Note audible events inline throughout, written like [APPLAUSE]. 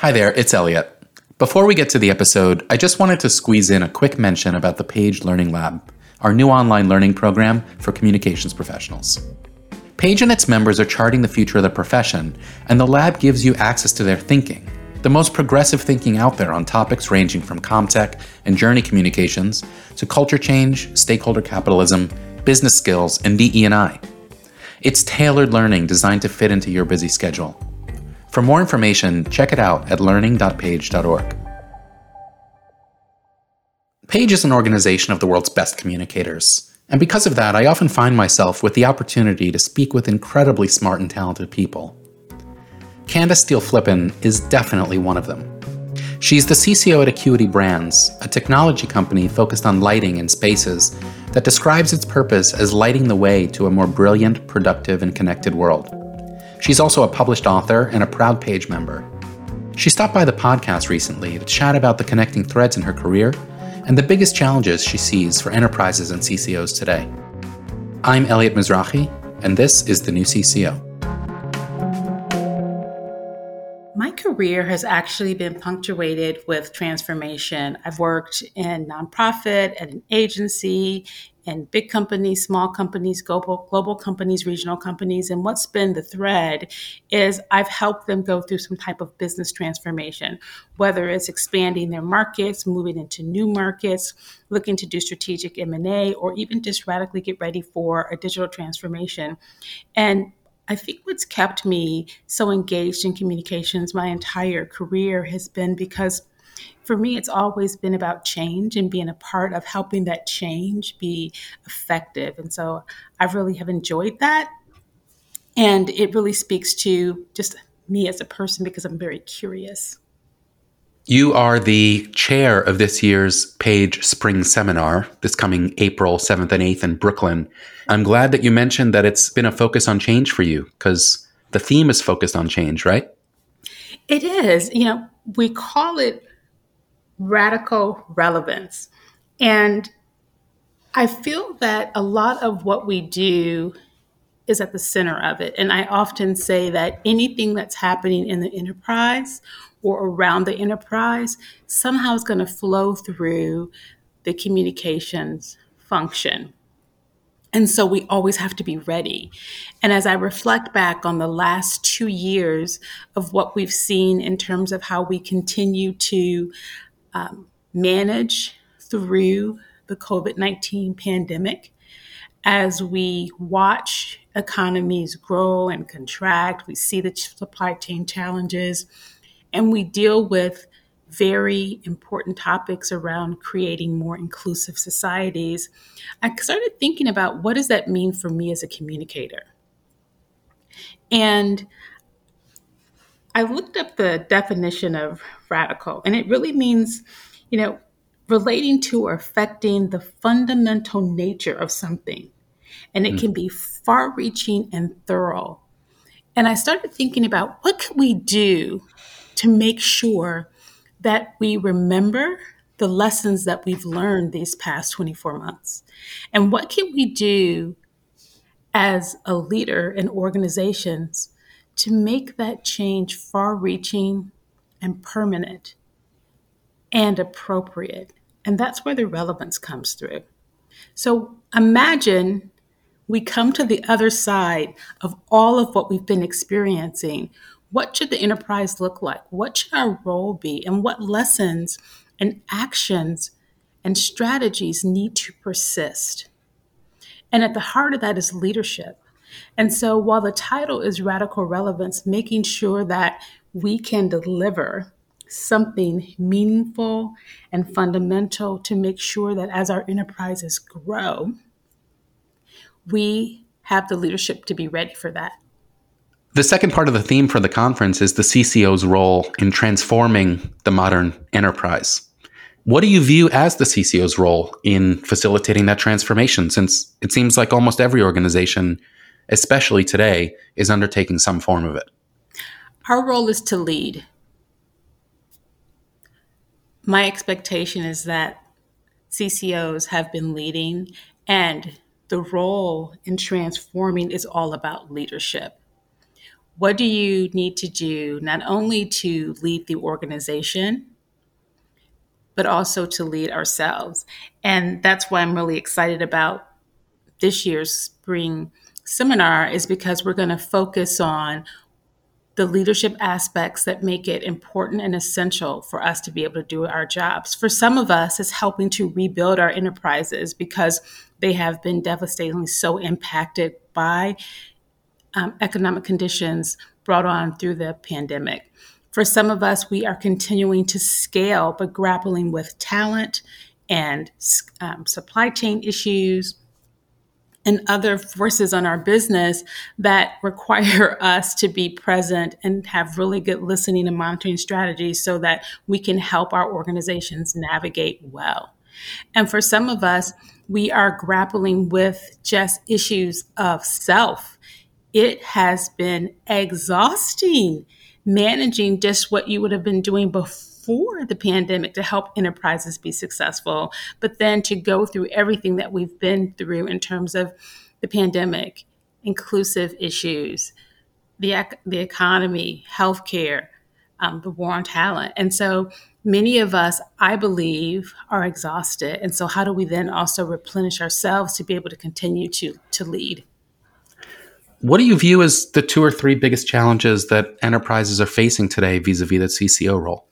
Hi there, it's Elliot. Before we get to the episode, I just wanted to squeeze in a quick mention about the Page Learning Lab, our new online learning program for communications professionals. Page and its members are charting the future of the profession, and the lab gives you access to their thinking, the most progressive thinking out there on topics ranging from comtech and journey communications to culture change, stakeholder capitalism, business skills, and DE&I. It's tailored learning designed to fit into your busy schedule. For more information, check it out at learning.page.org. Page is an organization of the world's best communicators, and because of that, I often find myself with the opportunity to speak with incredibly smart and talented people. Candace Steele Flippin is definitely one of them. She's the CCO at Acuity Brands, a technology company focused on lighting in spaces that describes its purpose as lighting the way to a more brilliant, productive, and connected world. She's also a published author and a proud page member. She stopped by the podcast recently to chat about the connecting threads in her career and the biggest challenges she sees for enterprises and CCOs today. I'm Elliot Mizrahi, and this is the new CCO. My career has actually been punctuated with transformation. I've worked in nonprofit, at an agency, and big companies, small companies, global, global companies, regional companies. And what's been the thread is I've helped them go through some type of business transformation, whether it's expanding their markets, moving into new markets, looking to do strategic M&A, or even just radically get ready for a digital transformation. And I think what's kept me so engaged in communications my entire career has been because for me, it's always been about change and being a part of helping that change be effective. And so I really have enjoyed that. And it really speaks to just me as a person because I'm very curious. You are the chair of this year's Page Spring Seminar, this coming April 7th and 8th in Brooklyn. I'm glad that you mentioned that it's been a focus on change for you because the theme is focused on change, right? It is. You know, we call it radical relevance. And I feel that a lot of what we do is at the center of it. And I often say that anything that's happening in the enterprise or around the enterprise somehow is going to flow through the communications function. And so we always have to be ready. And as I reflect back on the last two years of what we've seen in terms of how we continue to um, manage through the COVID 19 pandemic. As we watch economies grow and contract, we see the supply chain challenges, and we deal with very important topics around creating more inclusive societies. I started thinking about what does that mean for me as a communicator? And I looked up the definition of radical, and it really means, you know, relating to or affecting the fundamental nature of something. And it mm. can be far reaching and thorough. And I started thinking about what could we do to make sure that we remember the lessons that we've learned these past 24 months? And what can we do as a leader in organizations to make that change far reaching and permanent and appropriate. And that's where the relevance comes through. So imagine we come to the other side of all of what we've been experiencing. What should the enterprise look like? What should our role be? And what lessons and actions and strategies need to persist? And at the heart of that is leadership. And so while the title is Radical Relevance, making sure that we can deliver something meaningful and fundamental to make sure that as our enterprises grow, we have the leadership to be ready for that. The second part of the theme for the conference is the CCO's role in transforming the modern enterprise. What do you view as the CCO's role in facilitating that transformation? Since it seems like almost every organization especially today, is undertaking some form of it? Our role is to lead. My expectation is that CCOs have been leading, and the role in transforming is all about leadership. what do you need to do not only to lead the organization, but also to lead ourselves? And that's why I'm really excited about this year's spring seminar is because we're going to focus on the leadership aspects that make it important and essential for us to be able to do our jobs. For some of us, it's helping to rebuild our enterprises because they have been devastatingly so impacted by um, economic conditions brought on through the pandemic. For some of us, we are continuing to scale, but grappling with talent and um, supply chain issues, and other forces on our business that require [LAUGHS] us to be present and have really good listening and monitoring strategies so that we can help our organizations navigate well. And for some of us, we are grappling with just issues of self. It has been exhausting managing just what you would have been doing before the pandemic to help enterprises be successful, but then to go through everything that we've been through in terms of the pandemic, inclusive issues, the, the economy, healthcare, um, the war on talent. And so many of us, I believe, are exhausted. And so, how do we then also replenish ourselves to be able to continue to, to lead? What do you view as the two or three biggest challenges that enterprises are facing today vis a vis the CCO role?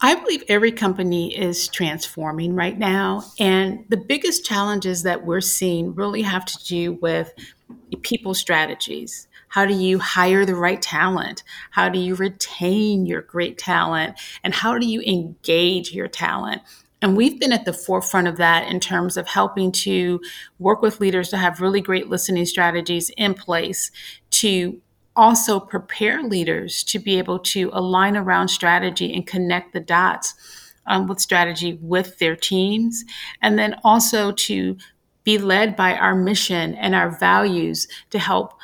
I believe every company is transforming right now. And the biggest challenges that we're seeing really have to do with people strategies. How do you hire the right talent? How do you retain your great talent? And how do you engage your talent? And we've been at the forefront of that in terms of helping to work with leaders to have really great listening strategies in place to also prepare leaders to be able to align around strategy and connect the dots um, with strategy with their teams, and then also to be led by our mission and our values to help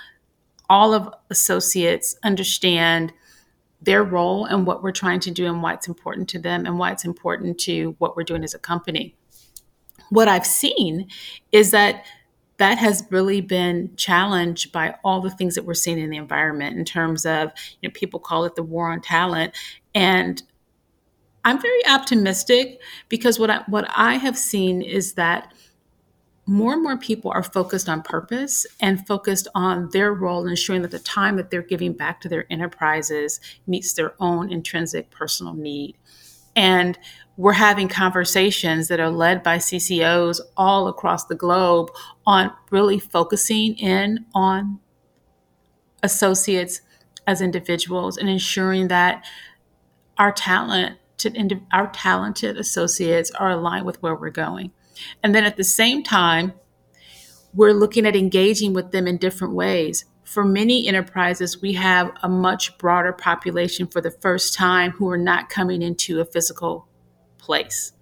all of associates understand their role and what we're trying to do and why it's important to them and why it's important to what we're doing as a company. What I've seen is that that has really been challenged by all the things that we're seeing in the environment in terms of you know people call it the war on talent and i'm very optimistic because what I, what I have seen is that more and more people are focused on purpose and focused on their role in ensuring that the time that they're giving back to their enterprises meets their own intrinsic personal need and we're having conversations that are led by CCOs all across the globe on really focusing in on associates as individuals and ensuring that our talent our talented associates are aligned with where we're going. And then at the same time, we're looking at engaging with them in different ways. For many enterprises, we have a much broader population for the first time who are not coming into a physical place.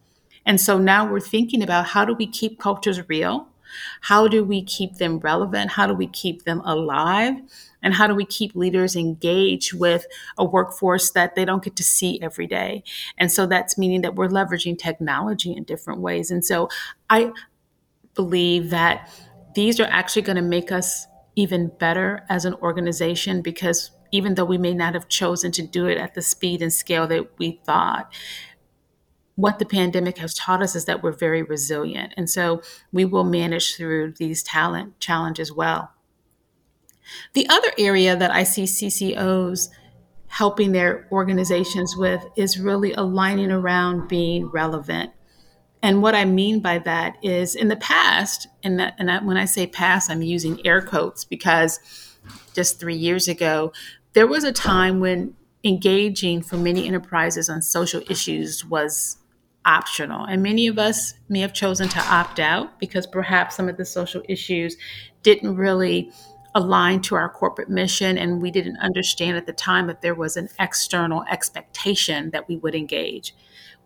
And so now we're thinking about how do we keep cultures real? How do we keep them relevant? How do we keep them alive? And how do we keep leaders engaged with a workforce that they don't get to see every day? And so that's meaning that we're leveraging technology in different ways. And so I believe that these are actually going to make us even better as an organization because even though we may not have chosen to do it at the speed and scale that we thought, what the pandemic has taught us is that we're very resilient. And so we will manage through these talent challenges well. The other area that I see CCOs helping their organizations with is really aligning around being relevant. And what I mean by that is in the past, and, that, and that, when I say past, I'm using air quotes because just three years ago, there was a time when engaging for many enterprises on social issues was optional. And many of us may have chosen to opt out because perhaps some of the social issues didn't really align to our corporate mission. And we didn't understand at the time that there was an external expectation that we would engage.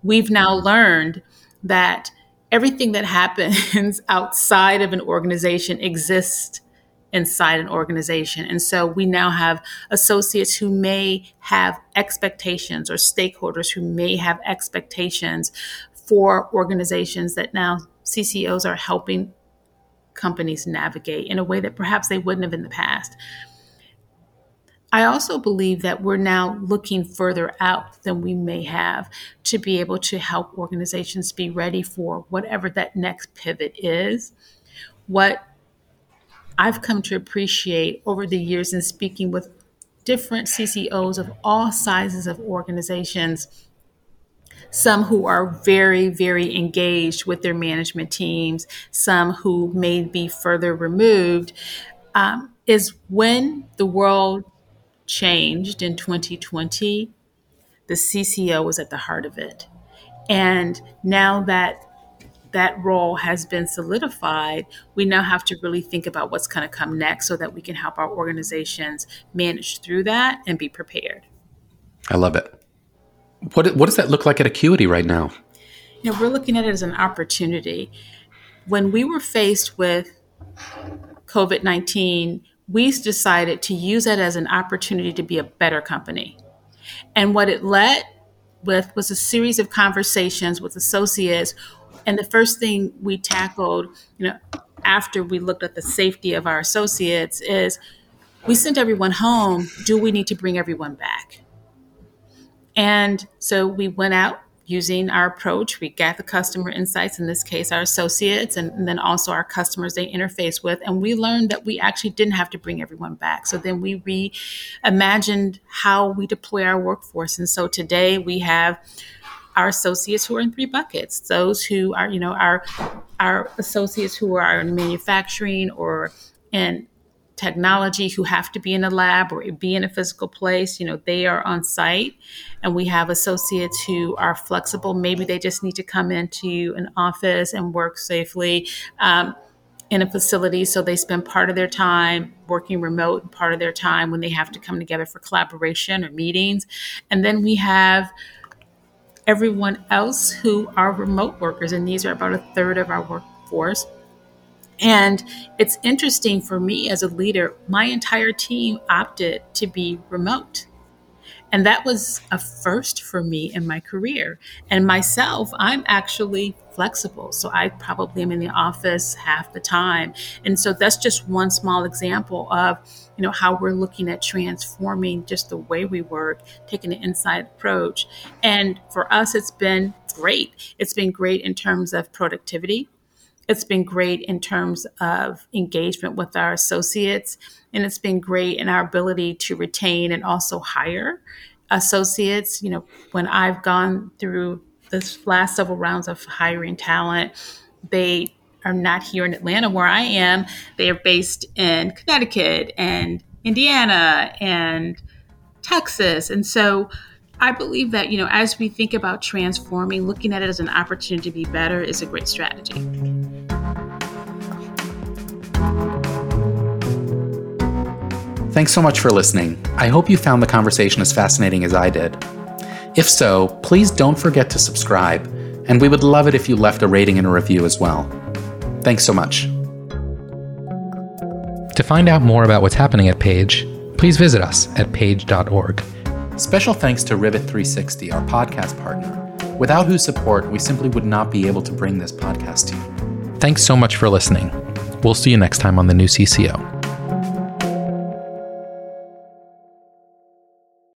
We've now learned that everything that happens [LAUGHS] outside of an organization exists inside an organization. And so we now have associates who may have expectations or stakeholders who may have expectations for organizations that now CCOs are helping companies navigate in a way that perhaps they wouldn't have in the past. I also believe that we're now looking further out than we may have to be able to help organizations be ready for whatever that next pivot is. What I've come to appreciate over the years in speaking with different CCOs of all sizes of organizations some who are very, very engaged with their management teams, some who may be further removed, um, is when the world changed in 2020, the CCO was at the heart of it. And now that that role has been solidified, we now have to really think about what's going to come next so that we can help our organizations manage through that and be prepared. I love it. What, what does that look like at Acuity right now? You know, we're looking at it as an opportunity. When we were faced with COVID 19, we decided to use it as an opportunity to be a better company. And what it led with was a series of conversations with associates. And the first thing we tackled, you know, after we looked at the safety of our associates is we sent everyone home. Do we need to bring everyone back? And so we went out using our approach. We got the customer insights, in this case, our associates, and, and, then also our customers they interface with. And we learned that we actually didn't have to bring everyone back. So then we reimagined how we deploy our workforce. And so today we have our associates who are in three buckets those who are you know our our associates who are in manufacturing or in technology who have to be in a lab or be in a physical place. You know, they are on site. And we have associates who are flexible. Maybe they just need to come into an office and work safely. Um, in a facility, so they spend part of their time working remote part of their time when they have to come together for collaboration or meetings. And then we have everyone else who are remote workers, and these are about a third of our workforce and it's interesting for me as a leader, my entire team opted to be remote. And that was a first for me in my career. And myself, I'm actually flexible. So I probably am in the office half the time. And so that's just one small example of, you know, how we're looking at transforming just the way we work, taking an inside approach. And for us, it's been great. It's been great in terms of productivity it's been great in terms of engagement with our associates, and it's been great in our ability to retain and also hire associates. You know, when I've gone through this last several rounds of hiring talent, they are not here in Atlanta where I am. They are based in Connecticut and Indiana and Texas. And so I believe that, you know, as we think about transforming, looking at it as an opportunity to be better is a great strategy. Thanks so much for listening. I hope you found the conversation as fascinating as I did. If so, please don't forget to subscribe, and we would love it if you left a rating and a review as well. Thanks so much. To find out more about what's happening at Page, please visit us at page.org. Special thanks to Rivet 360, our podcast partner, without whose support we simply would not be able to bring this podcast to you. Thanks so much for listening. We'll see you next time on the new CCO.